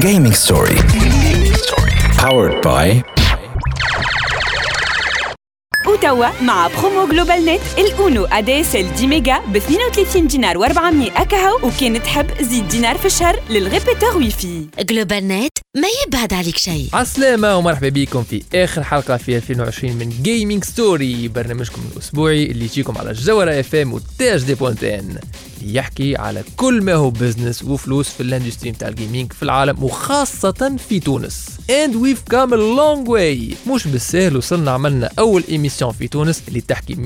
Gaming Story. Powered by وتوا مع promo GlobalNet الاونو ADSL 10 ميجا ب 32 دينار و400 اكاهو وكان تحب زيد دينار في الشهر للغيبيتور وي في جلوبال نت ما يبعد عليك شيء؟ عسلامة ومرحبا بكم في آخر حلقة في 2020 من Gaming Story برنامجكم الأسبوعي اللي يجيكم على الجوهرة FM و THD point tn يحكي على كل ما هو business وفلوس في ال industry نتاع ال gaming في العالم وخاصة في تونس. And we've come a long way. مش بالسهل وصلنا عملنا أول émission في تونس اللي تحكي 100%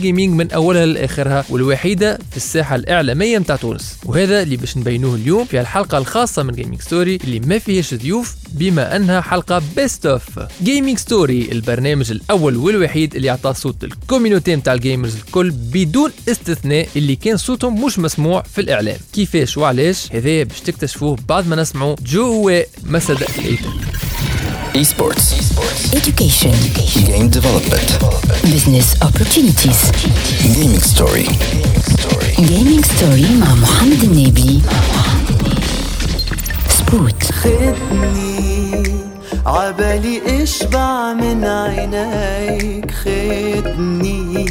gaming من أولها لآخرها والوحيدة في الساحة الإعلامية نتاع تونس. وهذا اللي باش نبينوه اليوم في الحلقة الخاصة من Gaming Story اللي ما فيهاش ضيوف بما أنها حلقة best of Gaming Story البرنامج الأول والوحيد اللي عطى صوت ال community نتاع ال gamers الكل بدون استثناء اللي كان صوتهم مش مسموع في الإعلام كيفاش وعلاش هذا باش تكتشفوه بعد ما نسمعوا جو ما صدق لقيته Esports. education Game development. business opportunities Gaming Story. gaming story مع محمد النبي سبوت خدني عبالي اشبع من عينيك. خدني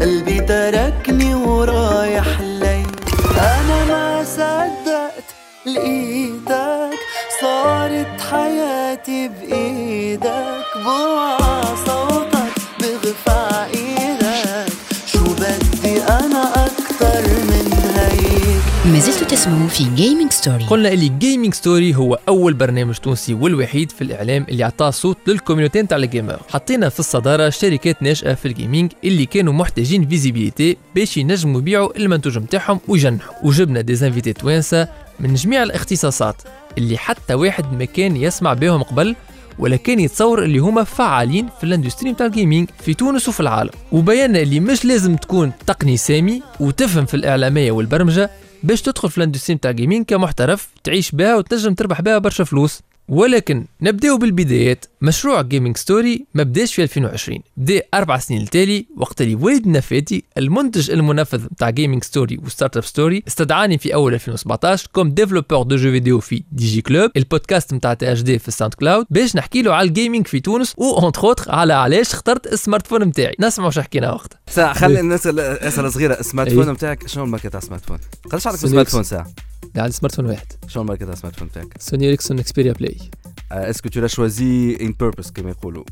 قلبي تركني ورايح ليك. أنا ما صدقت لقيتك صارت حياتي بإيدك. بوعى تسمعوا في Gaming Story قلنا اللي Gaming Story هو أول برنامج تونسي والوحيد في الإعلام اللي عطاه صوت لل community نتاع ال gamer. حطينا في الصدارة شركات ناشئه في ال gaming اللي كانوا محتاجين visibilité باش ينجموا يبيعوا المنتوج نتاعهم ويجنحوا. وجبنا des invités توانسه من جميع الاختصاصات اللي حتى واحد ما كان يسمع بهم قبل ولا كان يتصور اللي هما فعالين في ال industry نتاع ال gaming في تونس وفي العالم. وبينا اللي مش لازم تكون تقني سامي وتفهم في الإعلامية والبرمجة باش تدخل في ال industry نتاع ال gaming كمحترف تعيش بها وتنجم تربح بها برشا فلوس. ولكن نبداو بالبدايات مشروع Gaming Story ما بداش في 2020 بدأ أربع سنين التالي وقت اللي وليد النفاتي المنتج المنفذ نتاع Gaming Story و Startup Story استدعاني في أول 2017 comme développeur de jeux vidéo في DigiClub ال podcast نتاع THD في ال SoundCloud باش نحكي له على ال gaming في تونس و entre autres على علاش اخترت ال smartphone نتاعي نسمعوا واش حكينا وقتها ساعة خلي الناس اسئله صغيرة السمارت. فون نتاعك شنو الماركه تاع ال smartphone؟ قداش عندك smart. phone ساعة؟ عندي smartphone واحد. شنو الماركه تاع ال smartphone نتاعك؟ Sony Ericsson Xperia Play. est-ce que tu l'as choisi on purpose كما يقولوا؟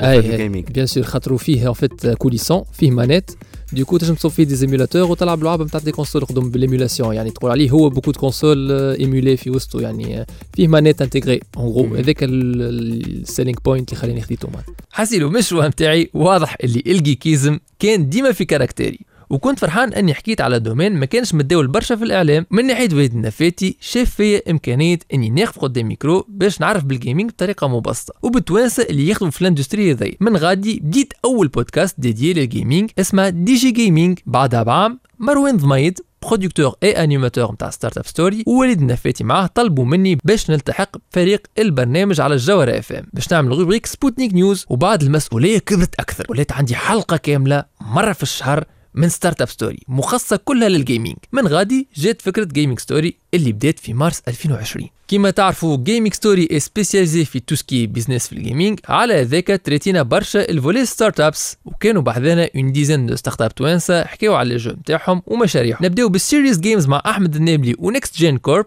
اي bien sûr خاطرو فيه en fait coulissant فيه manette donc تنجم تصوب فيه des émulateurs وتلعب لعب نتاع des consoles يخدم بال émulation يعني تقول عليه هو beaucoup de consoles émulées في وسطه. يعني آه، فيه manette intégrée en gros مم. هذاك ال selling point اللي خلاني خديته مان حسيلو المشروع نتاعي واضح اللي ال geekisme كان ديما في caractère ي. وكنت فرحان إني حكيت على domaine ما كانش متداول برشا في الإعلام. من ناحية وليد النفاتي شاف فيا إمكانية إني ناخذ قدام ميكرو باش نعرف بال gaming بطريقة مبسطة. وبالتوانسه اللي يخدموا في ال industry هذي من غادي بديت أول podcast dédié لل gaming اسمه DigiGaming بعدها بعام مروان ضميد producteur et animateur نتاع Startup Story ووليد النفاتي معاه طلبوا مني باش نلتحق بفريق البرنامج على الجوهرة FM باش نعمل rubrique سبوتنيك نيوز وبعد المسؤولية كبرت أكثر. ولات عندي حلقة كاملة مرة في الشهر من Startup Story مخصصة كلها لل gaming من غادي جات فكرة Gaming Story اللي بدات في مارس 2020 كما تعرفوا Gaming Story est spécialisée في tout ce qui business في ال gaming على ذاك traitينا برشا ال volet startups وكانوا بعدنا une dizaine de startups توانسة حكاو على الجو نتاعهم ومشاريعهم. نبدأو بال serious games مع أحمد النابلي و NextGen Corp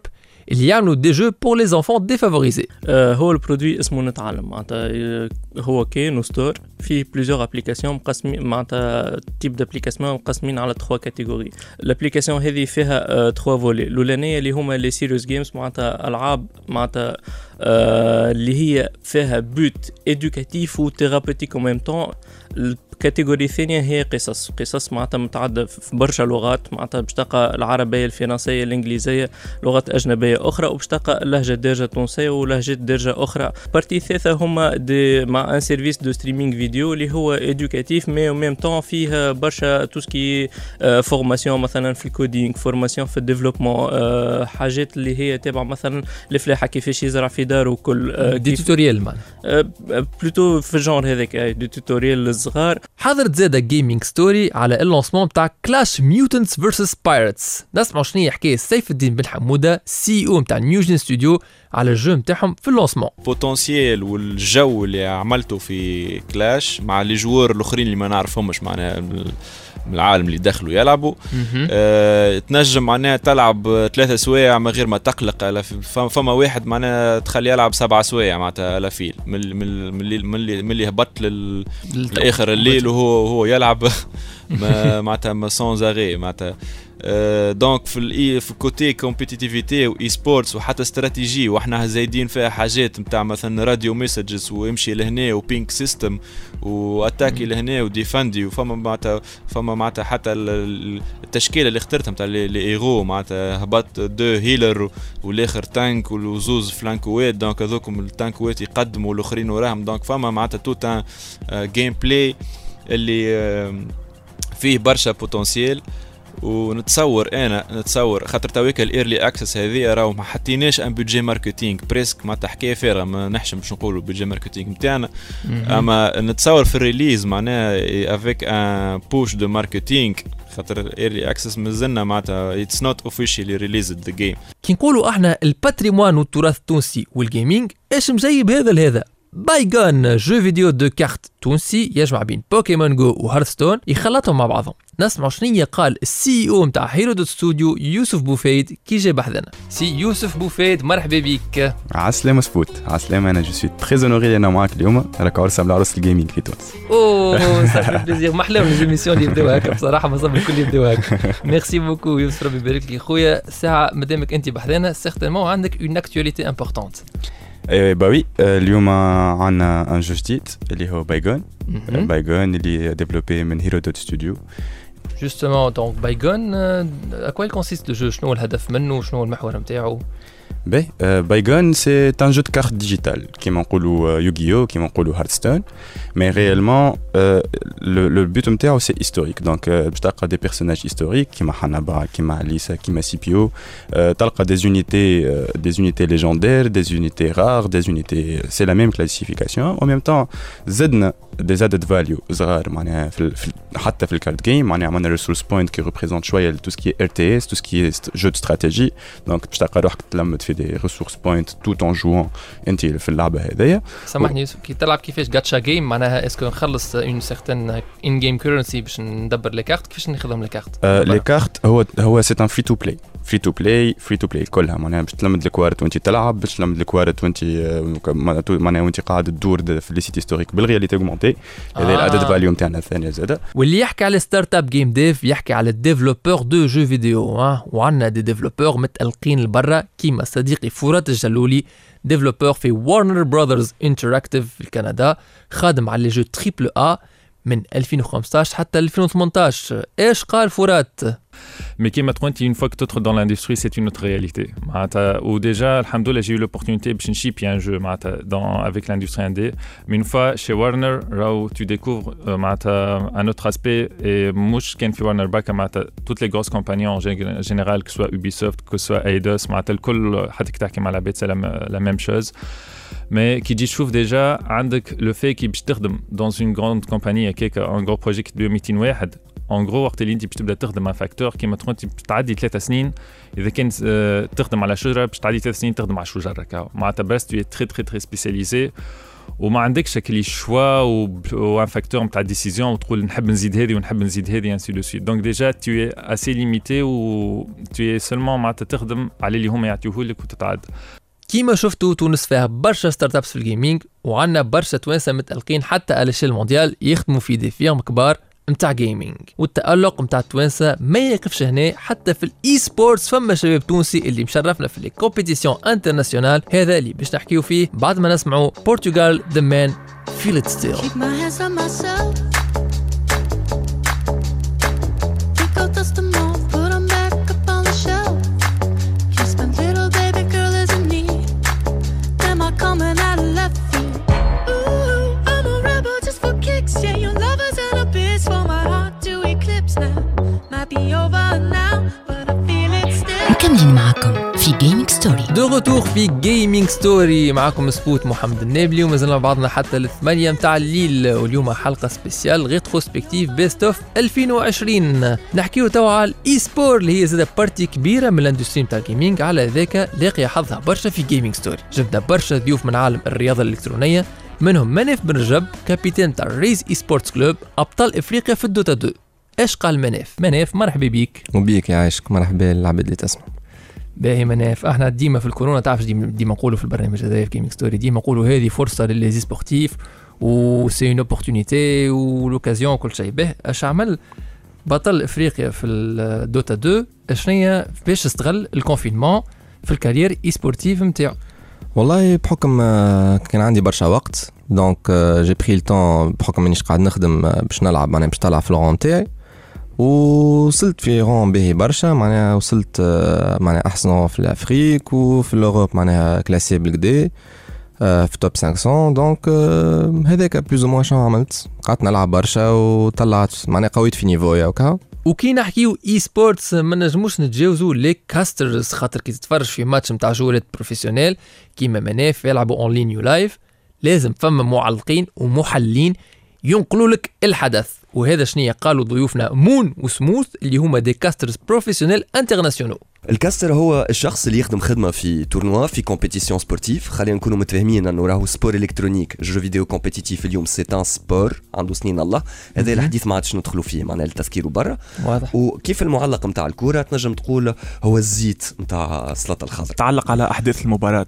اللي يعملوا des jeux pour les enfants défavorisés آه، هو ال produit اسمه نتعلم. معناتها آه، هو كاين un store فيه plusieurs applications مقسمين معناتها types d'applications مقسمين على 3 catégories ال application هذه فيها 3 volets الأولانية اللي هما les serious games معناتها ألعاب معناتها آه، اللي هي فيها but éducatif و thérapeutique au même temps ال catégorie الثانية هي قصص. قصص معناتها متعددة في برشا لغات معناتها باش تلقى العربية الفرنسية الإنجليزية لغات أجنبية أخرى وباش تلقى اللهجة الدارجة التونسية ولهجات دارجة أخرى. partie الثالثة هما des مع un service de streaming vidéo اللي هو éducatif mais au même temps فيه برشا tout ce qui formation مثلا في ال coding formation في ال développement آه، حاجات اللي هي تابعة مثلا الفلاحة كيفاش يزرع في داره وكل آه، des tutoriels مان plutôt في ال genre هذاك des tutoriels الصغار حضرت زاده Gaming Story على ال lancement بتاع Clash Mutants Versus Pirates نسمعوا شنو هي حكايه سيف الدين بن حمودة CEO نتاع Newgen Studio على ال jeu نتاعهم في ال lancement. potentiel وال jeu اللي عملته في Clash مع les joueurs الاخرين اللي ما نعرفهمش معناها من العالم اللي دخلوا يلعبوا. آه تنجم معناها تلعب ثلاثة سوايع من غير ما تقلق. فما واحد معناها تخلي يلعب سبعة سوايع معناتها à la file. من من اللي من اللي, من اللي هبط لل لاخر الليل وهو هو يلعب. معناتها sans arrêt معناتها. donc في ال il y a يفي côté compétitivité و e-sports وحتى استراتيجي وإحنا زايدين فيها حاجات نتاع مثلا radio messages وامشي لهنا و ping system و attaquer لهنا و défendre وفما معناتها فما معناتها حتى ال- ال- التشكيله اللي اخترتها نتاع لي ايغو معناتها هبط deux healers والاخر tank وزوز flankوات donc هذوكم ال tankوات يقدموا والاخرين وراهم donc فما معناتها tout un gameplay اللي فيه برشا potentiel ونتصور أنا نتصور خاطر تويك ال early access هذه راهو ما حطيناش un budget marketing presque معناتها حكاية فارغة ما نحشم باش نقولوا budget marketing نتاعنا أما نتصور في ال release معناها avec un push de marketing خاطر ال early access مازلنا معناتها it's not officially released the game كي نقولوا إحنا ال patrimoine والتراث التونسي وال gaming إيش مجيب هذا لهذا بايغان jeu vidéo de cartes تونسي يجمع بين Pokémon Go و Hearthstone يخلطهم مع بعضهم. نسمعوا شنية قال ال CEO نتاع Herodote Studio يوسف بوفيد كي جا بحذنا سي يوسف بوفيد مرحبا بك. عسلامة سبوت عسلامة أنا je suis très honoré أنا معاك اليوم. راك عرس على عرس ال gaming في تونس. oh ça fait plaisir ما احلاهم les émissions اللي يبداو هكا بصراحة ما صاب الكل يبداو هكا. merci beaucoup يوسف ربي يبارك لي خويا ساعة مادامك أنت بحذانا certainement عندك une actualité importante إيه bah oui آه، اليوم عندنا un jeu جديد اللي هو بايغون بايغون اللي développé من Herodote Studio. justement donc بايغون à quoi consiste le jeu شنو هو الهدف منه شنو هو المحور نتاعو باهي بايغون c'est un jeu de cartes digital كيما نقولوا Yu-Gi-Oh كيما نقولوا Hearthstone mais réellement le but نتاعو c'est historique donc باش تلقى des personnages historiques كيما حنبعل كيما اليسا كيما Scipion تلقى des unités des unités légendaires des unités rares des unités c'est la même classification au même temps زدنا des added values صغار معناها في, ال- في ال- حتى في ال card game معناها عملنا resource points qui représentent شوية tout ce qui RTS tout ce qui jeu de stratégie donc باش تلقى روحك تلمد في des resource points tout en jouant انت في اللعبه هذيا سامحني يوسف كي تلعب كيفاش جاتشا جيم معناها est-ce que نخلص un certain in-game currency باش ندبر les cartes كيفاش نخدم les cartes آه les cartes هو هو c'est un free to play free to play free to play كلها. معناها باش تلمد الكوارط وانت تلعب باش تلمد الكوارط وانت آه، معناها وانت قاعد تدور في les sites historiques بال réalité augmentée هذا آه. ال added value نتاعنا الثانية زاده. واللي يحكي على startup game dev يحكي على ال développeurs de jeux vidéo وعندنا des développeurs متألقين لبرا كيما صديقي فرات الجلولي développeur في Warner Brothers Interactive في كندا خادم على les jeux triple A من 2015 حتى 2018 إيش قال فرات mais maintenant une fois que tu entres dans l'industrie c'est une autre réalité. Ou déjà الحمد لله j'ai eu l'opportunité de ship un jeu dans, avec l'industrie indé. Mais une fois chez Warner tu découvres euh, un autre aspect et moi je suis Warner Bros toutes les grosses compagnies en général que ce soit Ubisoft que ce soit Eidos c'est la même chose. Mais qui dit trouve déjà le fait qu'il dans une grande compagnie un gros projet qui est اون جرو وقت اللي انت باش تبدا تخدم مع فاكتور كيما تكون انت باش تعدي ثلاثة سنين اذا كان تخدم على شجره باش تعدي ثلاث سنين تخدم على شجره كاو معناتها بس تو تري تري تري سبيسياليزي وما عندكش le choix ou un facteur نتاع décision وتقول نحب نزيد هذه ونحب نزيد هذه ainsi de suite donc déjà tu es assez limité و tu es seulement معناتها تخدم على اللي هما يعطيوه لك وتتعد كيما شفتوا تونس فيها برشا startups في ال gaming وعندنا برشا توانسة متألقين حتى على échelle mondiale يخدموا في des firmes كبار. متاع gaming والتألق متاع التوانسه ما يقفش هنا حتى في ال e-sports فما شباب تونسي اللي مشرفنا في les compétitions internationales هذا اللي باش نحكيو فيه بعد ما نسمعوا Portugal. The Man فيل ستيل de retour في Gaming Story معكم سبوت محمد النابلي ومازلنا بعضنا حتى الثمانية متاع الليل. واليوم حلقة spéciale rétrospective best of 2020 نحكيو توا على ال e-sport اللي هي زادة partie كبيرة من ال industry متاع ال gaming على ذاك لاقي حظها برشا في Gaming Story جبنا برشا ضيوف من عالم الرياضة الإلكترونية منهم مناف بن رجب capitaine تاع Rise Esports Club أبطال إفريقيا في ال Dota 2 إيش قال مناف مناف مرحبا بيك. وبيك يعيشك مرحبا العباد اللي تسمع. باهي مناف إحنا ديما في الكورونا تعرف ديما, نقولوا في البرنامج هذا في Gaming Story ديما نقولوا هذه فرصة ل les e-sportifs و c'est une opportunité و l'occasion كل شيء. به اش عمل بطل إفريقيا في ال Dota 2 شنو باش استغل ال confinement في ال carrière e-sportive نتاعو والله بحكم آه، كان عندي برشا وقت donc j'ai pris le temps بحكم انيش قاعد نخدم آه، باش نلعب معناها باش طلع في الغون تاعي. وصلت في غون باهي برشا معناها وصلت آه، معناها أحسن في ال Afrique وفي ال Europe معناها classé بالكدا آه، في top 500 donc هذاك plus ou moins شنو عملت؟ قعدت نلعب برشا وطلعت معناها قويت في niveau يا وكا. وكي نحكيو e-sports ما نجموش نتجاوزوا les casters خاطر كي تتفرج في ماتش نتاع joueurs professionnels كيما مناف يلعبوا en ligne ou live لازم فما معلقين ومحللين ينقلوا لك الحدث. وهذا شنية قالوا ضيوفنا مون وسموث اللي هما des casters professionnels internationaux ال caster هو الشخص اللي يخدم خدمة في tournoi في compétition sportive خلينا نكونوا متفاهمين أنه راهو sport électronique jeu vidéo compétitif اليوم c'est un sport عنده سنين الله. هذا. الحديث ما عادش ندخلوا فيه معناها التفكير برا واضح. وكيف المعلق نتاع الكوره تنجم تقول هو الزيت نتاع السلطة الخضراء. تعلق على أحداث المباراة.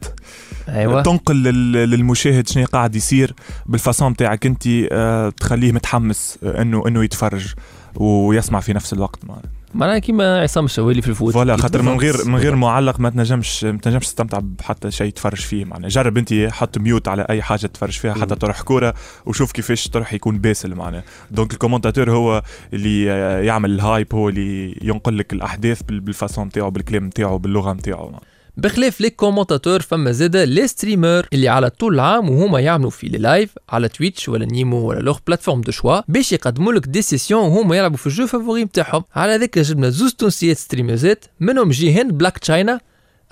أيوه. تنقل لل- للمشاهد شنو قاعد يصير بال façon نتاعك أنت آه، تخليه متحمس آه، إنه إنه يتفرج ويسمع في نفس الوقت معنا. معناها كيما عصام الشوالي في ال foot. voilà خاطر من غير من غير معلق ما تنجمش ما تنجمش تستمتع بحتى شيء تفرج فيه معنا جرب أنت حط mute على أي حاجة تفرج فيها حتى تروح كورة وشوف كيفاش تروح يكون باسل معنا donc ال commentateur هو اللي يعمل ال hype هو اللي ينقل لك الأحداث بال- بال façon نتاعو بالكلام نتاعو باللغة نتاعو بخلاف les commentateurs فما زادا les streamers اللي على طول العام وهما يعملوا في les lives على Twitch ولا Nimo ولا leur plateforme de choix باش يقدموا لك des sessions وهما يلعبوا في ال jeu favori نتاعهم على ذاك جبنا زوز تونسيات streamers ات منهم جيهان Black China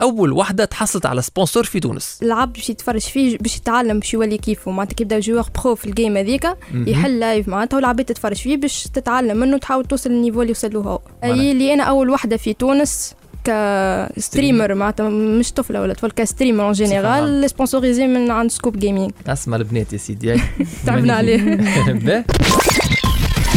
أول وحدة تحصلت على sponsor في تونس. العبد باش يتفرج فيه باش يتعلم باش يولي كيفه. معناتها كي يبدا joueur pro في ال game هذيك. يحل live معناتها والعباد تتفرج فيه باش تتعلم منه تحاول توصل لل niveau اللي وصل له هو. أي اللي أنا أول وحدة في تونس ك streamer معناتها مش طفلة ولا طفل ك streamer en général sponsorisée من عند Scoop Gaming أسمع البنات يا سيدي تعبنا عليه.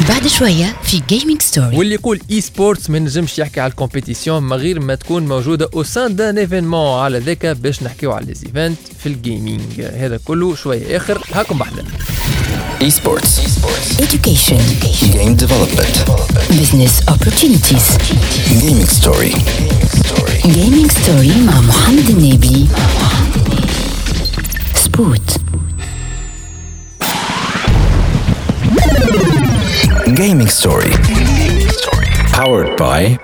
بعد شوية في جيمنج ستوري واللي يقول e-sports ما نجمش يحكي على ال compétition من غير ما تكون موجودة au sein d'un événement على ذاك باش نحكيو على les events في ال gaming هذا كله شوية آخر. هاكم بحذا Esports. education Game development. business opportunities Gaming story. جيمنج ستوري مع محمد النبي سبوت Gaming story. Powered by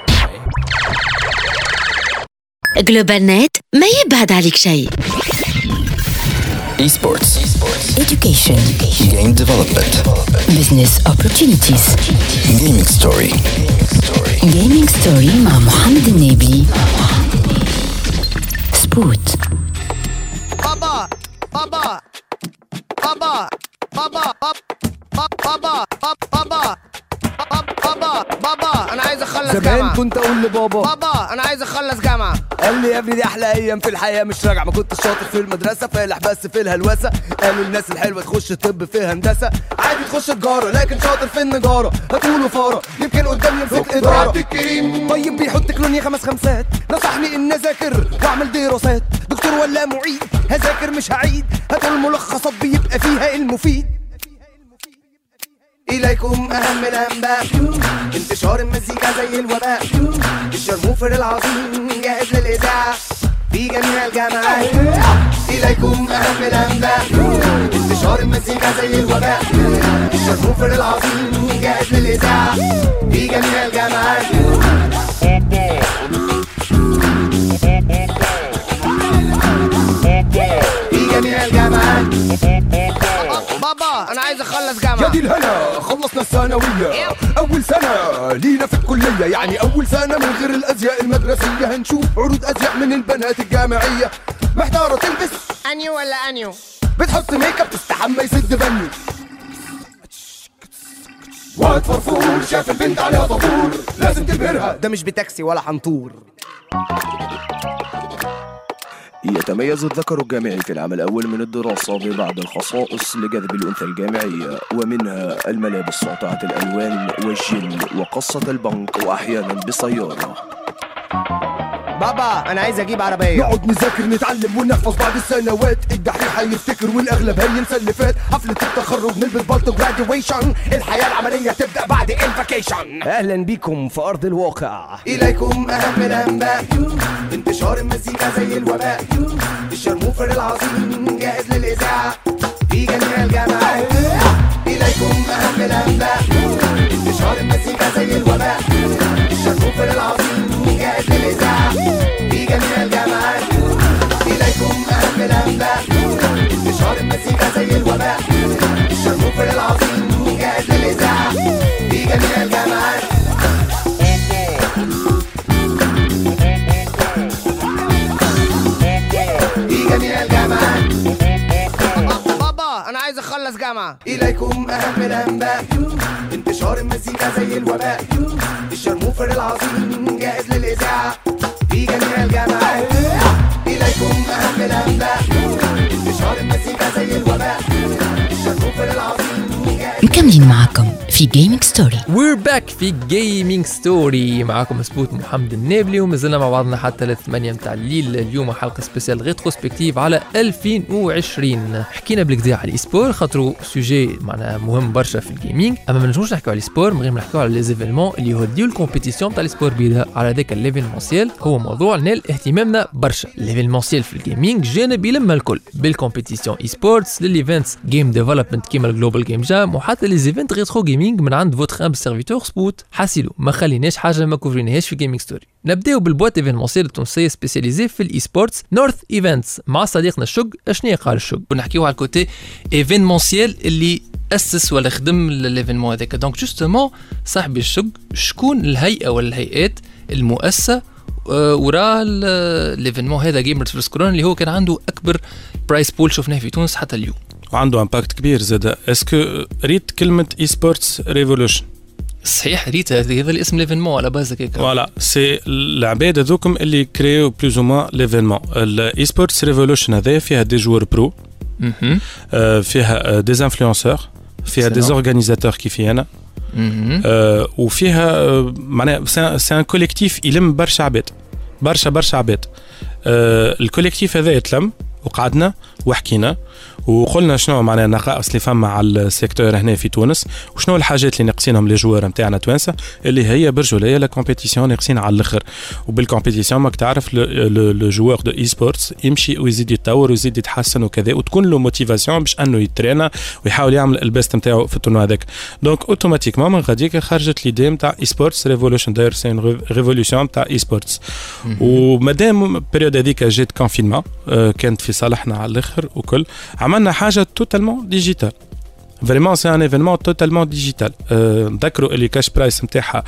جلوبال نت ما يبعد عليك شيء Esports. education Game development. business opportunities Gaming story. جيمنج ستوري مع محمد النبي سبوت بابا بابا بابا بابا بابا بابا بابا بابا أنا عايز أخلص زمان جامعة. كنت أقول لبابا. بابا أنا عايز أخلص جامعة. قال لي يا ابني دي أحلى أيام في الحياة مش راجع ما كنت شاطر في المدرسة فالح بس في الهلوسة. قالوا الناس الحلوة تخش طب في هندسة. عادي تخش تجارة لكن شاطر في النجارة. هتقولوا فارة يمكن قدام يمسك إدارة. الكريم. طيب بيحط كلوني خمس خمسات. نصحني ان أذاكر وأعمل دراسات. دكتور ولا معيد هذاكر مش هعيد. هاتوا الملخصات بيبقى فيها المفيد. إليكم أهم الأنباء. انتشار المزيكا زي الوباء. الشرموفر العظيم جاهز للإذاعة. في جميع الجامعات. إليكم أهم الأنباء. انتشار المزيكا زي الوباء. الشرموفر العظيم جاهز للإذاعة. في جميع الجامعات. بابا أنا عايز أخلص جامعة. يا دي الهنا خلصنا الثانوية. أول سنة لينا في الكلية. يعني أول سنة من غير الأزياء المدرسية. هنشوف عروض أزياء من البنات الجامعية. محتارة تلبس. أنيو ولا أنيو؟ بتحط ميك أب تستحمى يسد بني واد فرفور شاف البنت عليها طابور. لازم تبهرها. ده مش بتاكسي ولا حنطور. يتميز الذكر الجامعي في العام الأول من الدراسة ببعض الخصائص لجذب الأنثى الجامعية ومنها الملابس ساطعة الألوان والجل وقصة البنك وأحيانا بسيارة. بابا أنا عايز أجيب عربية. نقعد نذاكر نتعلم ونحفظ بعد السنوات. الدحيح هيفتكر والاغلب هينسى اللي فات حفلة التخرج نلبس بالطو graduation الحياة العملية تبدأ بعد ال vacation أهلا بيكم في أرض الواقع. إليكم أهم الأنباء. انتشار المزيكا زي الوباء. الشرموفر العظيم جاهز للإذاعة. في جميع الجامعات. إليكم أهم الأنباء. انتشار المزيكا زي الوباء. الشرموفر العظيم. جميع الجامعات أخلص جامعة. إليكم أهم الأنباء. انتشار المزيكا زي الوباء. الشرموفر العظيم. جاهز للإذاعة في جميع الجامعات إليكم أهم الأنباء انتشار المزيكا زي الوباء الشرموفر العظيم جاهز مكملين معكم في Gaming Story We're back في Gaming Story معاكم Spot محمد النابلي ومازلنا مع بعضنا حتى للثمانية متاع الليل. اليوم حلقة spéciale rétrospective على 2020 حكينا بالكدا على ال e-sport خاطرو sujet معناها مهم برشا في ال gaming أما ما نجموش نحكيو على ال e-sport من غير ما نحكيو على les événements اللي يهديو ال compétition تاع ال e-sport بيدها على ذاك ال l'événementiel هو موضوع نال اهتمامنا برشا. ال l'événementiel في ال gaming جانب يلم الكل. بال compétition e-sports لل events game development كيما ال Global Game Jam وحتى les events rétro gaming من عند votre humble serviteur Spot حاسيلو. ما خليناش حاجة ما كوفريناهاش في Gaming Story نبدأو بال boîte événementielle التونسيه spécialisée في ال e-sports North Events مع صديقنا الشق أشنو قال الشق ونحكيو على ال côté événementiel اللي أسس ولا خدم l'événement هذاك. donc justement صاحبي الشق شكون الهيئة ولا الهيئات المؤسسة آه، وراء l'événement هذا Gamers versus Corona اللي هو كان عنده أكبر prize pool شفناه في تونس حتى اليوم. وعنده impact كبير زاد. est-ce que ريت كلمة Esports Revolution صحيح ريت هذا الاسم l'événement على base هكاك. voilà c'est العباد هذوكم اللي كريو plus ou moins l'événement ال Esports Revolution هذايا فيها des joueurs pro. آه، فيها des influenceurs فيها des. organisateurs كيفي أنا. آه، وفيها آه، معناها c'est un collectif يلم برشا عباد. برشا برشا عباد. آه، ال collectif هذا يتلم وقعدنا وحكينا. وقلنا شنو معناها النقائص اللي فما على ال secteur هنا في تونس. وشنو الحاجات اللي ناقصينهم les joueurs نتاعنا توانسة؟ اللي هي برجوليه la compétition ناقصين على الأخر. وبال compétition ماك تعرف le joueur d'e-sports يمشي ويزيد يتطور ويزيد يتحسن وكذا وتكون له motivation باش أنه يتريني ويحاول يعمل ال best نتاعو في ال tournoi هذاك. donc automatiquement من غاديك خرجت l'idée نتاع e-sports revolution داير c'est revolution نتاع e-sports ومادام ال période هذيك جات confinement كانت في صالحنا على الأخر وكل. عملنا حاجة totalement digital vraiment c'est un événement totalement digital نذكروا اللي cash prize نتاعها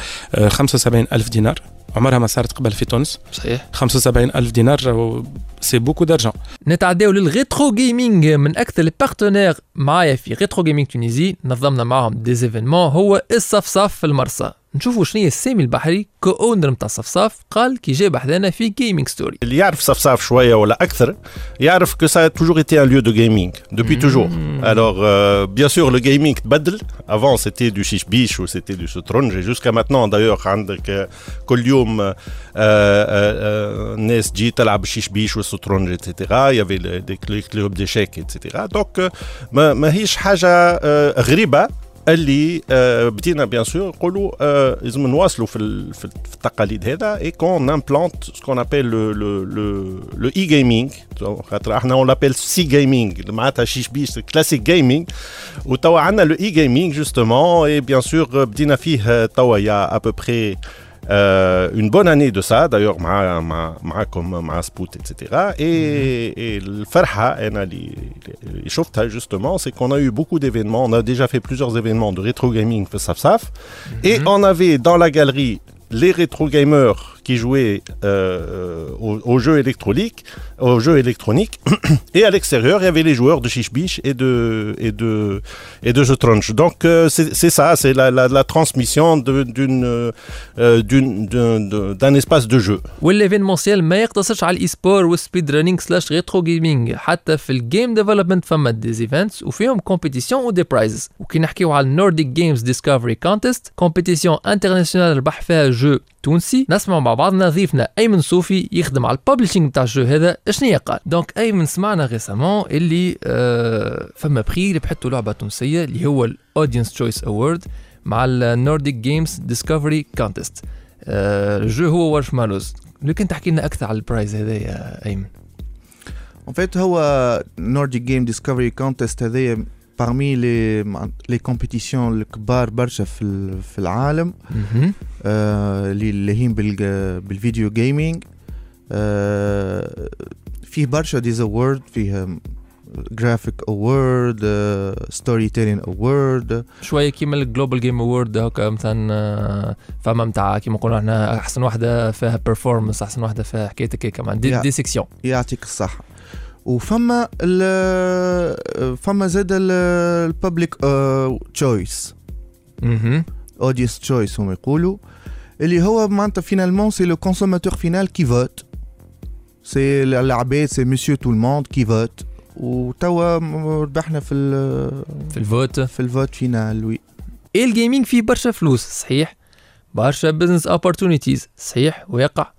75 ألف دينار. عمرها ما صارت قبل في تونس. صحيح. 75 ألف دينار c'est beaucoup d'argent نتعداو لل retro gaming من أكثر ال partenaires معايا في Retro Gaming Tunisie نظمنا معاهم des événements هو الصفصاف في المرسى. نشوفوا شنو هي سامي البحري owner نتاع صفصاف قال كي جا بحذانا في Gaming Story اللي يعرف صفصاف شوية ولا أكثر يعرف كو سا توجور ايتي ان ليو دو جيمنج دوبي توجور الوغ بيان سور لو جيمنج تبدل افون سيتي دو شيش بيش و سيتي دو سترونج جوسكا ماتنون دايوغ عندك كل يوم الناس تجي تلعب شيش بيش والسترونج اتسيتيرا يافي دي كلوب دي شيك اتسيتيرا دونك ماهيش حاجة غريبه اللي آه، بدينا بيان سور نقولوا آه، لازم نواصلوا في ال- في في التقاليد هذا اي كون امبلانت سكون ابيل لو لو لو لو اي جيمنج خاطر إحنا اون لابيل سي جيمنج معناتها شيش بيش كلاسيك جيمنج وتوا عندنا لو اي جيمنج جوستومون اي بيان سور بدينا فيه توا يا ابوبري Euh, une bonne année de ça, d'ailleurs, comme Spout, etc. Et, mhm. et le Farha, justement, c'est qu'on a eu beaucoup d'événements. On a déjà fait plusieurs événements de rétro gaming, mhm. et on avait dans la galerie les rétro gamers qui jouaient euh, aux, aux jeux électroniques, aux jeux électroniques, et à l'extérieur il y avait les joueurs de شيش بيش et de et de et de سترونج. Donc euh, c'est c'est ça, c'est la, la, la transmission de- d'une euh, d'une d'un- d'un d'un espace de jeu. وال événementiel ما يقتصرش على ال e-sport وال speed running slash retro gaming حتى في ال game development فما des events وفيهم compétitions و des prizes وكي نحكيو على ال Nordic Games Discovery Contest compétition internationale ربح فيها jeu تونسي نسمعوا مع بعضنا ضيفنا أيمن صوفي يخدم على ال publishing نتاع ال jeu هذا شنو قال donc أيمن سمعنا récemment اللي آه فما prix ربحته لعبه تونسيه اللي هو ال audience choice award مع ال Nordic Games Discovery Contest ال jeu هو ورش مالوز. لو كنت تحكي لنا أكثر على ال prize هذا يا أيمن؟ En fait, هو Nordic Game Discovery Contest هذايا parmi les les compétitions الكبار برشا في في العالم اللي هي بال بال video gaming فيه برشا des awards فيه graphic award storytelling award شوية كيما ال global game award هكا مثلا آه، فما نتاع كيما نقولوا إحنا أحسن واحدة فيها performance أحسن واحدة فيها حكايتك هيك كمان des, des sections يعطيك الصحة. وفما ال فما زاد ال public choice مهم. audience choice هم يقولوا. اللي هو معناتها finalement c'est le consommateur final qui vote c'est العباد c'est monsieur tout le monde qui vote وتوا ربحنا في ال في ال vote. في ال vote final oui ال gaming فيه برشا فلوس صحيح. برشا business opportunities صحيح ويقع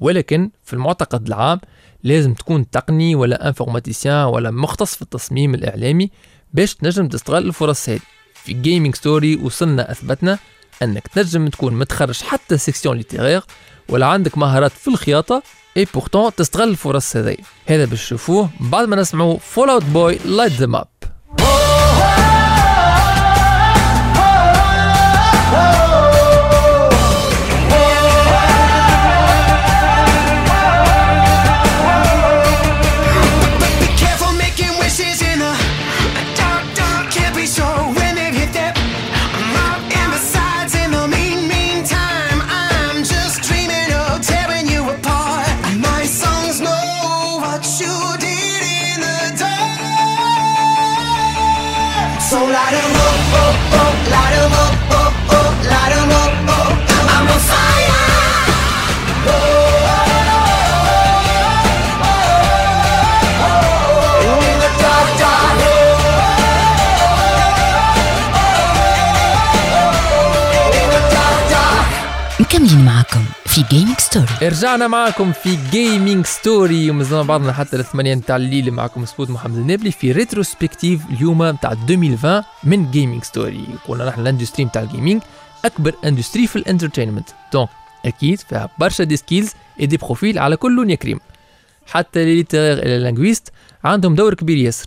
ولكن في المعتقد العام لازم تكون تقني ولا informaticien ولا مختص في التصميم الإعلامي باش تنجم تستغل الفرص هذه. في Gaming Story وصلنا أثبتنا أنك تنجم تكون متخرج حتى section littéraire ولا عندك مهارات في الخياطة et pourtant تستغل الفرص هذه. هذا باش تشوفوه. بعد ما نسمعوا Fall Out Boy Light Em Up Gaming Story رجعنا معكم في Gaming Story ومازلنا بعضنا حتى الثمانية نتاع الليل. معكم سبوت محمد النابلي في rétrospective اليوم نتاع 2020 من Gaming Story قلنا نحن ال industry نتاع ال gaming أكبر industry في ال entertainment donc أكيد فيها برشا des skills et des profils على كل لون يا كريم حتى les linguistes عندهم دور كبير ياسر.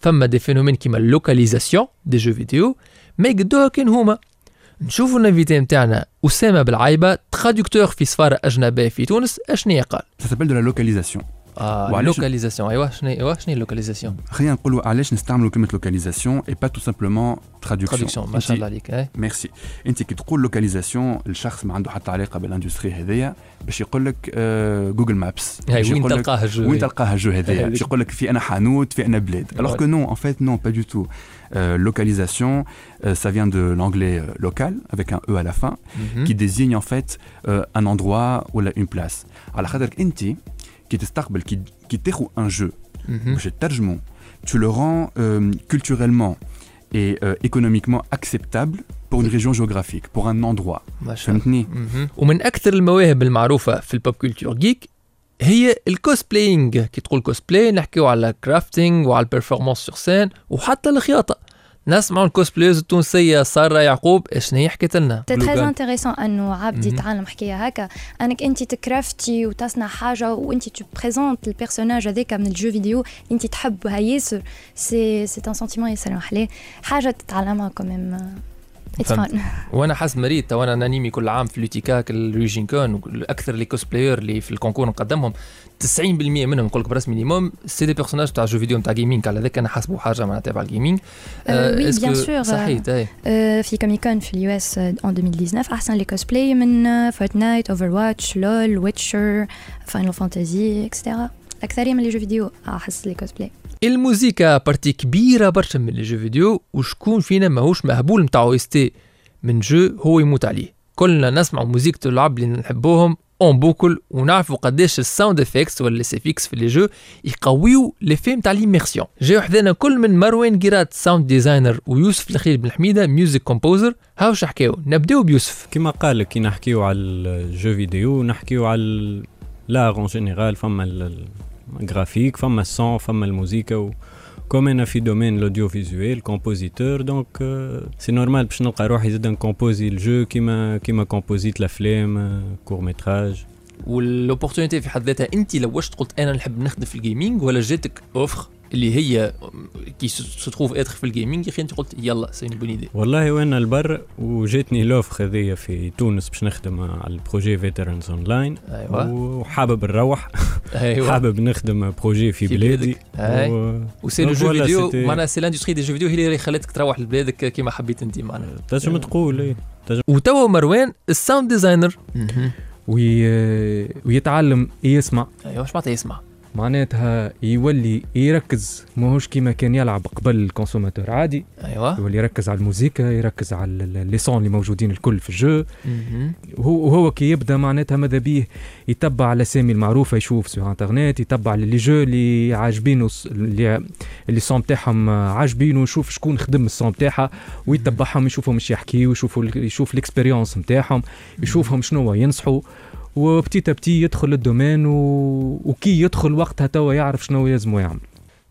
فما des phénomènes كيما ال localisation des jeux vidéo ما يقدوها كان هما. نشوفوا ال invité نتاعنا أسامة بالعايبة traducteur في سفاره أجنبية في تونس اشنو قال Ça s'appelle de. آه وعلاش- localisation ايوا شنو ايوا شنو ال localisation خلينا نقولوا علاش نستعملوا كلمه localisation et pas tout simplement traduction Traduction، ما شاء الله عليك، إيه. ميرسي انت كي تقول localisation الشخص ما عنده حتى علاقه بال industry هذيا باش يقول لك آه Google Maps هاي باش وين يقول لك- تلقاه ال jeu وين هذا؟ تلقاه ال jeu هذايا هذيك. باش يقول لك في أنا حانوت في أنا بلاد alors Ouais. que non en fait non pas du tout Euh, localisation euh, ça vient de l'anglais euh, local avec un e à la fin Mhm. qui désigne en fait euh, un endroit ou là, une place على خاطرك انت كي تستقبل كي كي تاخذ un jeu. Mhm. باش تترجمه tu le rends euh, culturellement et euh, économiquement acceptable pour une région géographique pour un endroit. ما شاء الله فهمتني مهم. ومن أكثر المواهب المعروفة في ال pop culture geek هي ال cosplaying كي تقول كوسبلاي نحكيو على crafting وعلى ال performance sur scène وحتى الخياطة. نسمعوا الكوسبلايز التونسية سارة يعقوب شنو هي حكيت لنا؟ تري. انتريسون انه عبد. يتعلم حكاية هكا. أنك أنت تكرافتي وتصنع حاجة وأنت تو بريزونت البيرسوناج هذاك من الجو فيديو أنت تحبها ياسر. سي سي ان سنتيمون ياسر محلاه حاجة تتعلمها كوميم Fun. وأنا حسب مريض تو أنا نانيمي كل عام في لوتيكاك الريجين كون أكثر لي كوسبلاير اللي في الكونكور نقدمهم. 90% منهم نقول لك براس مينيموم سي دي بيرسوناج تاع جو فيديو نتاع جيمنج على ذاك أنا حاسبه حاجة معناتها تبع الجيمنج Euh, bien que- sûr. صحيت اي Euh, في Comic Con في ال US en 2019 أحسن les cosplays من Fortnite Overwatch LoL Witcher Final Fantasy et cetera اكثريه من les jeux vidéo أحس les cosplays الموسيقى partie كبيرة برشا من les jeux vidéo وشكون فينا ماهوش مهبول نتاع OST من jeu هو يموت عليه. كلنا نسمع موسيقى العب اللي نحبوهم en boucle ونعرفوا قداش ال sound effects ولا ال SFX في les jeux يقويو لي فيم تاع l'immersion جاو حذانا كل من مروان قيرات sound designer ويوسف الخليل بن حميدة music composer هاو حكاو؟ نبداو بيوسف. كما قال كي نحكيو على ال jeux vidéo نحكيو على l'art en général فما الجرافيك فما ال son فما الموسيقى و comme أنا في domaine ال audiovisuel compositeur donc c'est normal باش نلقى روحي زاد نكومبوزي ال jeu كيما كيما كومبوزيت الافلام courts métrages وال opportunité في حد ذاتها انت لو واش قلت أنا نحب نخدم في ال gaming ولا جاتك offre اللي هي qui se trouve être في ال gaming يا أخي أنت قلت يلا c'est bonne idée والله وأنا البر وجاتني l'offre هذيا في تونس باش نخدم على ال projet Veterans Online أيوة. وحابب نروح أيوة. حابب نخدم projet في, في بلادي. و- و c'est le jeu vidéo معناها c'est l'industrie des jeux vidéo هي اللي خلتك تروح لبلادك كيما حبيت أنت معناها. تنجم تقول إيه. تنجم وتوا مروان ال sound designer وي... ويتعلم يسمع. أيوه واش معناتها يسمع؟ معناتها يولي يركز ماهوش كيما كان يلعب قبل ال consommateur. عادي. أيوه. يولي يركز على الموسيقى يركز على les sons اللي موجودين الكل في ال jeu. وهو وهو كي يبدأ معناتها ماذا بيه؟ يتبع الأسامي المعروفة يشوف sur internet يتبع les jeux اللي عاجبينه اللي اللي ال son تاعهم عاجبينه يشوف شكون خدم ال son تاعها ويتبعهم يشوفهم مش يحكيو يشوفوا ال- يشوف ال expérience نتاعهم يشوفهم شنو هو ينصحوا. و petit à petit يدخل ال domaine و... وكي يدخل وقتها توا يعرف شنو يلزمو يعمل.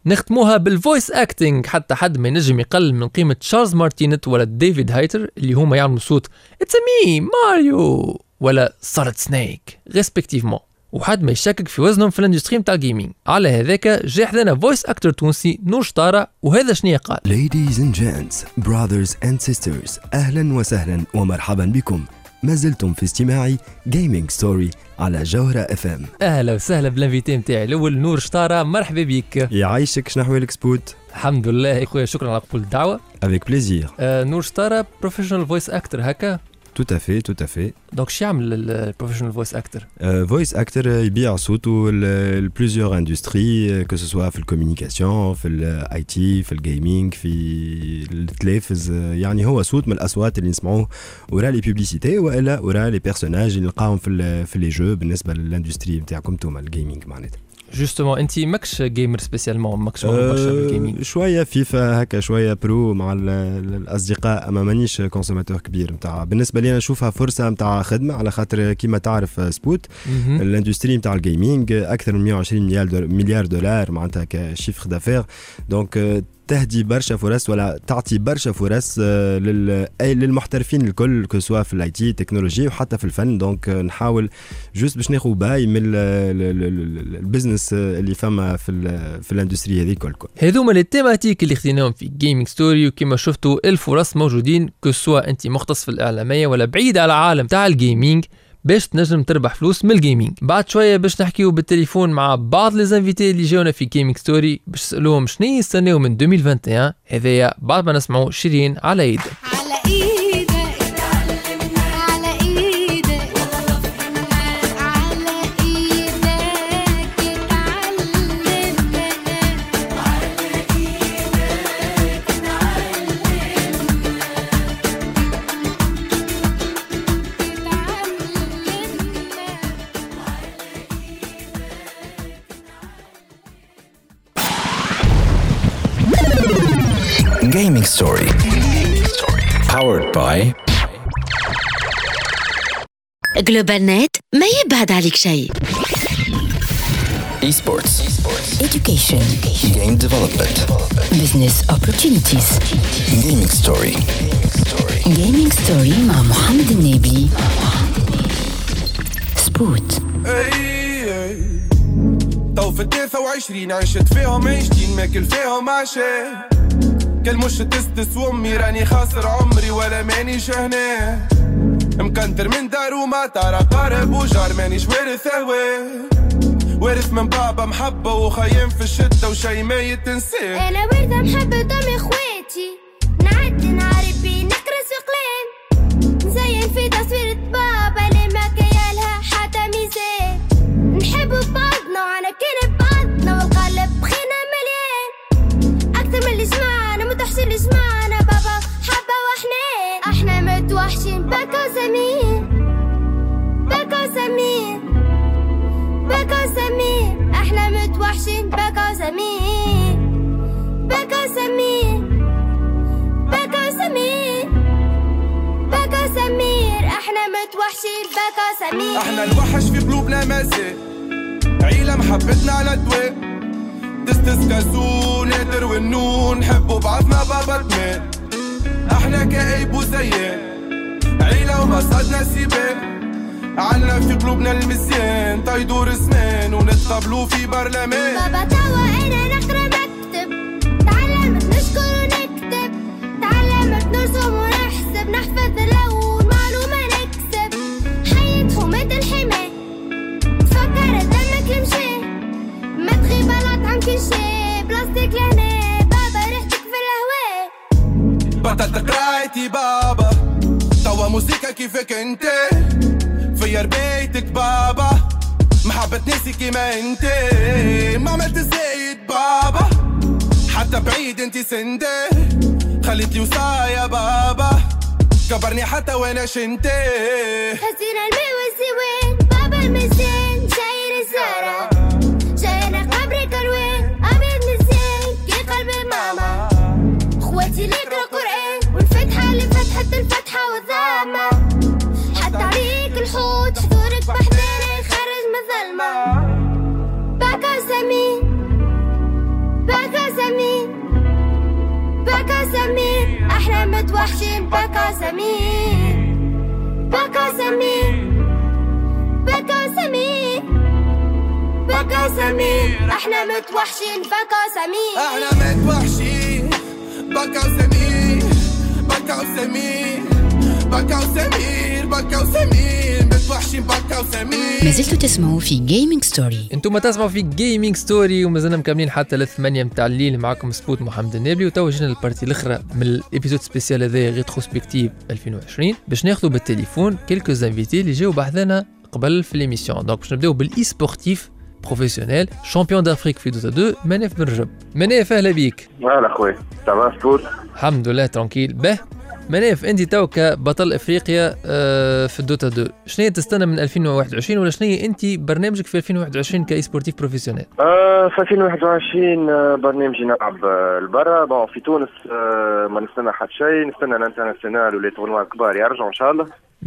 نختموها بال voice acting حتى حد ما ينجم يقلل من قيمة Charles Martinet ولا David Hayter اللي هما يعملوا صوت It's me Mario ولا Solid Snake respectivement وحد ما يشكك في وزنهم في ال industry نتاع ال gaming على هذاك جا حدانا voice actor تونسي نور شطارة. وهذا شنيا قال Ladies and gents, brothers and sisters, أهلا وسهلا ومرحبا بكم. ما زلتم في استماع Gaming Story على جوهرة FM أهلا وسهلا بال invité نتاعي الأول نور شطارة مرحبا بك. يعيشك شنو احوالك سبوت؟ الحمد لله يا خويا شكرا على قبول الدعوة. Avec plaisir. آه نور شطارة professional voice actor هكا؟ Tout à fait, tout à fait. donc شو يعمل ال professional voice actor voice actor يبيع صوته ل plusieurs industries que ce soit في ال communication في ال IT في ال gaming في التلفز يعني هو صوت من الاصوات اللي نسمعوه ورا les publicités والا ورا les personnages اللي نلقاهم في ال- في les jeux بالنسبة لل industry نتاعكم أنتم ال gaming معناتها justement انت ماكش gamer spécialement ماكش برشا بال gaming شوية فيفا هكا شوية Pro مع ال- ال- الأصدقاء أما مانيش consommateur كبير. نتاع بالنسبة لي أنا نشوفها فرصة نتاع خدمة على خاطر كيما تعرف سبوت. ال industry نتاع ال gaming أكثر من 120 مليار دولار, معناتها ك chiffre d'affaires donc تهدي برشا فرص ولا تعطي برشا فرص آه، للمحترفين الكل que في ال IT technologie وحتى في الفن. donc آه، نحاول juste باش ناخذ باي من ال- ال- ال- ال- ال business آه، اللي فما في في ال industry هذيك الكل. هذوما les thématiques اللي خديناهم في Gaming Story وكما شفتوا الفرص موجودين que أنت مختص في الإعلامية ولا بعيد على العالم تاع ال gaming باش تنجم تربح فلوس من ال gaming بعد شوية باش نحكيو بالتليفون مع بعض les invités اللي جاونا في Gaming Story باش نسألوهم شنو يستناو من 2021 هذايا بعد ما نسمعوا شيرين على يد. Gaming Story. Powered by جلوبال نت ما يبعد عليك شيء Esports. Education. Game development. Business opportunities. Gaming Story. Gaming Story مع محمد النبي سبوت تو في 23 عشت فيهم عشتين ماكل فيهم عشاء كل مش تستس وامي راني خاسر عمري ولا ماني شهناه مكنتر من دار وما ترى قارب وجار مانيش وارث هواه وارث من بابا محبة وخيم في الشدة وشي ما يتنساه أنا وردة محبة دم اخواتي إحنا متوحشين بكا وسمير بكا وسمير بكا وسمير بكا وسمير إحنا متوحشين بكا وسمير إحنا الوحش في قلوبنا مازال عيلة محبتنا على دواء تستس كاسو نادر والنون. نحبوا بعضنا بابا تمام إحنا كئيب وزيان عيلة وما صدنا سباق عنا في قلوبنا المزيان تيدور زمان ونتقابلوا في برلمان. بابا توا أنا نقرا مكتب. تعلمت نشكر ونكتب. تعلمت نرسم ونحسب. نحفظ لون معلومة نكسب. حياة حومة الحماية تفكر دمك المشي ما تغيب على طعم كل شي بلاستيك لهنا. بابا ريحتك في الهواء. بطلت قرايتي بابا. توا موسيقى كيفك أنت. في ربيتك بابا. محبة ناسي كيما انت ما عملت زايد بابا. حتى بعيد انت سندي. خليت لي وصايا بابا. كبرني حتى وأنا شنتي. خزينا الماء والزوين بابا المزين الحوت حضورك بحضاني خارج من الظلمة بكا سمين بكا سمين بكا سمين إحنا متوحشين بكا سمين بكا سمين بكا سمين بكا سمين إحنا متوحشين بكا سمين إحنا متوحشين بكا وسمير بكا وسمير بكا وسمير بكا وسمير وسمير ما زلتوا تسمعوا في Gaming Story أنتم تسمعوا في Gaming Story ومازلنا مكملين حتى للثمانية متاع الليل معكم سبوت محمد النابلي وتوا جينا ال partie الأخرى من ال épisode spécial هذايا rétrospective 2020 باش ناخذوا بالتليفون quelques invités اللي جاوا بحذانا قبل في l'émission donc باش نبداو بال e-sportif professionnel champion d'Afrique في Dota 2 مناف بن رجب. مناف أهلا بيك. أهلا خويا سبوت الحمد لله tranquille. به. مناف انت تو كبطل إفريقيا آه، في ال Dota 2 شنو تستنى من 2021 ولا شنو أنت برنامجك في 2021 ك e-sportif professionnel؟ آه في 2021 آه، برنامجي نلعب آه، لبرا بون في تونس آه ما نستنى حد شيء. نستنى ال international و les tournois كبار يرجعوا إن شاء الله.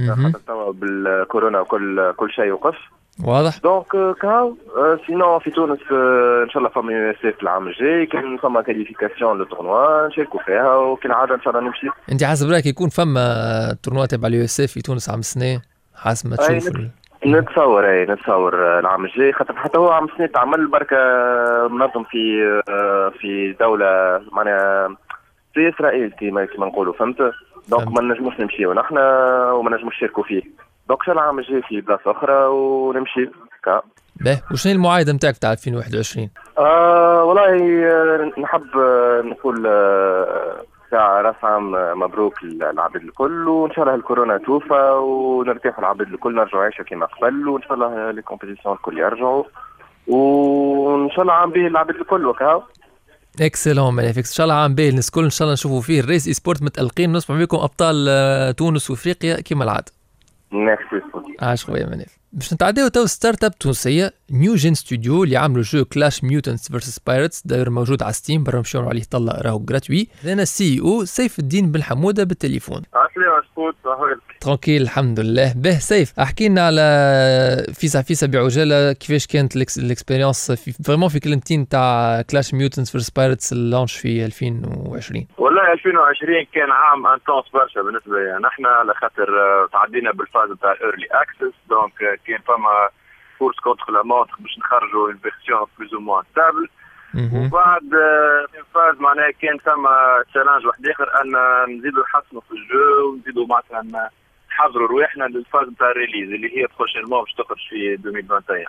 خاطر توا بالكورونا وكل كل شيء وقف. واضح. donc آه، كاو آه، sinon في تونس آه، ان شاء الله فما IESF العام الجاي كان فما qualification le tournoi نشاركوا فيها وكالعاده ان شاء الله نمشي انت حسب رأيك يكون فما tournoi تبع ال IESF في تونس عام السنة حسب ما تشوف. نتصور أي نتصور آه، العام الجاي خاطر حتى هو عام سنة تعمل بركة منظم في آه، في دولة معناها في إسرائيل كيما كيما نقولوا فهمت؟ donc ما نجموش نمشيو نحنا وما نجموش نشاركوا فيه. donc الله العام الجاي في بلاصة أخرى ونمشي. كا. به وشنو المعايدة نتاعك تاع 2021 آه والله نحب آه، نقول آه، ساعة راس عام آه، مبروك للعباد الكل وإن شاء الله الكورونا توفى ونرتاحوا العباد الكل نرجعوا عيشة كما قبل وإن شاء الله les compétitions الكل يرجعوا. وإن شاء الله عام به العباد الكل وكاو excellent magnifique إن شاء الله عام باهي الناس الكل إن شاء الله نشوفوا فيه الريس e-sport متألقين نسمع بكم أبطال تونس وإفريقيا كما العادة. ميرسي عاش خويا مناف باش نتعداو تو startup تونسيه New Gen Studio اللي عملوا jeu Clash Mutants versus Pirates d'ailleurs موجود على Steam برا عليه طلع راهو gratuit أنا ال CEO سيف الدين بن حموده بالتليفون سبوت tranquille الحمد لله. به سيف احكي لنا على فيسا فيسا بعجالة كيفاش كانت ال expérience في vraiment في كلمتين تاع Clash Mutants versus Pirates ال launch في 2020 والله 2020 كان عام انتونس برشا بالنسبة لنا نحن على خاطر آه، تعدينا بالفاز نتاع الايرلي اكسس دونك كان فما course contre la montre باش نخرجوا en version plus ou moins stable وبعد آه، من ال phase معناها كان ثم challenge واحد آخر أن نزيدوا نحسنوا في ال jeu ونزيدوا مثلا نحضروا رواحنا لل phase نتاع ال release اللي هي prochainement باش تخرج في 2021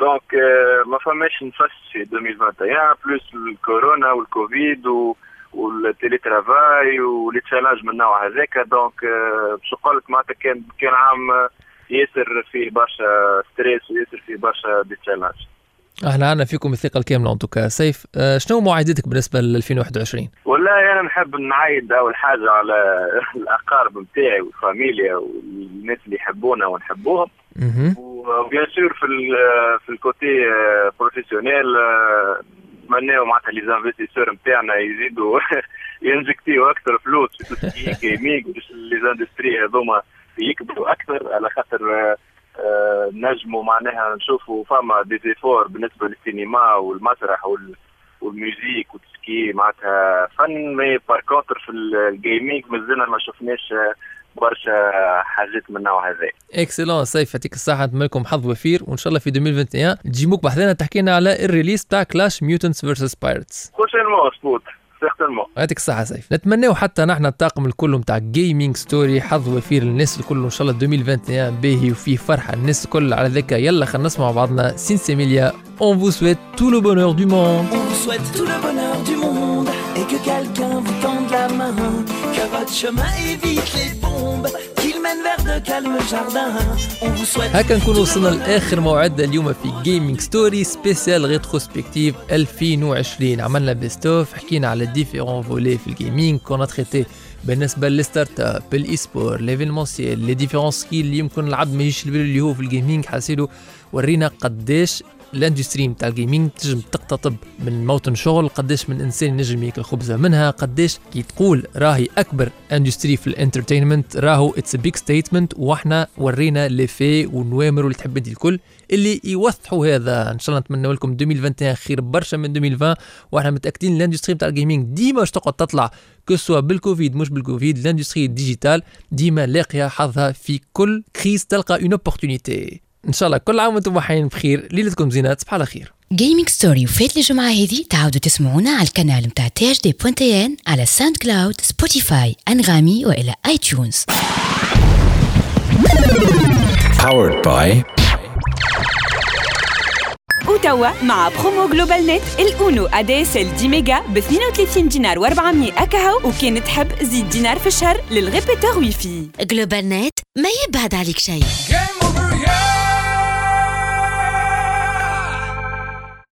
donc آه، ما فماش نفس في 2021 plus الكورونا والكوفيد و وال télétravail و les challenges من النوع هذاك. donc آه، باش نقول لك معناتها كان كان عام ياسر فيه برشا stress وياسر فيه برشا des challenges إحنا عندنا فيكم الثقة الكامله en tout cas سيف آه، شنو مواعيدك بالنسبة ل 2021 والله أنا نحب نعيد أول حاجة على الأقارب نتاعي والفاميليا والناس اللي يحبونا ونحبوهم. و bien sûr في ال في ال côté professionnel نتمناو معناتها les investisseurs نتاعنا يزيدوا ينجكتيو أكثر فلوس في gaming باش les industries هذوما يكبروا أكثر على خاطر آه، نجموا معناها نشوفوا فما des efforts بالنسبة للسينما والمسرح وال والميوزيك والتسكي معناتها فن mais par contre في ال gaming مازلنا ما شفناش برشا حاجات من النوع هذا. excellent سيف يعطيك الصحة نتمنى لكم حظ وفير وإن شاء الله في 2021 تجي موك بحذنا تحكي لنا على ال release تاع Clash Mutants versus Pirates prochainement سبوت certainement يعطيك الصحة سيف. نتمناو حتى نحن الطاقم الكل نتاع Gaming Story حظ وفير للناس الكل ان شاء الله 2021 باهي وفيه فرحة الناس الكل. على ذاك يلا خلينا نسمع بعضنا. Sinsemilia On vous souhaite tout le bonheur du monde. On vous souhaite tout le bonheur du monde. Et que quelqu'un vous tende la main, que votre chemin évite les bombes, هكا نكون وصلنا لآخر موعد اليوم في Gaming Story spéciale rétrospective 2020 عملنا best of حكينا على différents volets في ال gaming كنا traité بالنسبة لل startup ال e-sport l'événementiel les différents skills اللي يمكن العبد ما يجيش اللي هو في ال gaming حاسيلو ورينا قداش ال industry نتاع ال gaming تنجم تقتطب من موطن شغل قداش من إنسان ينجم ياكل خبزه منها قداش كي تقول راهي أكبر industry في ال entertainment راهو it's big statement وإحنا ورينا les faits والنوامر واللي تحب الكل اللي يوضحوا هذا. إن شاء الله نتمنى لكم 2021 خير برشا من 2020 وإحنا متأكدين ال industry نتاع ال gaming ديما باش تقعد تطلع que ce soit بالكوفيد مش بالكوفيد ال industry digitale ديما لاقية حظها في كل crise تلقى une opportunité إن شاء الله. كل عام وأنتم حيين بخير. ليلتكم زينات. صباح على خير. Gaming Story وفات الجمعة هذه تعاودوا تسمعونا على القناة متاع THD point tn على SoundCloud Spotify Anghami وإلى iTunes Powered by وتوا مع promo GlobalNet الأونو. ADSL 10 ميجا ب 32 دينار و400 أكاهو. وكان تحب زيد دينار في الشهر لل répéteur wifi GlobalNet ما يبعد عليك شيء. Game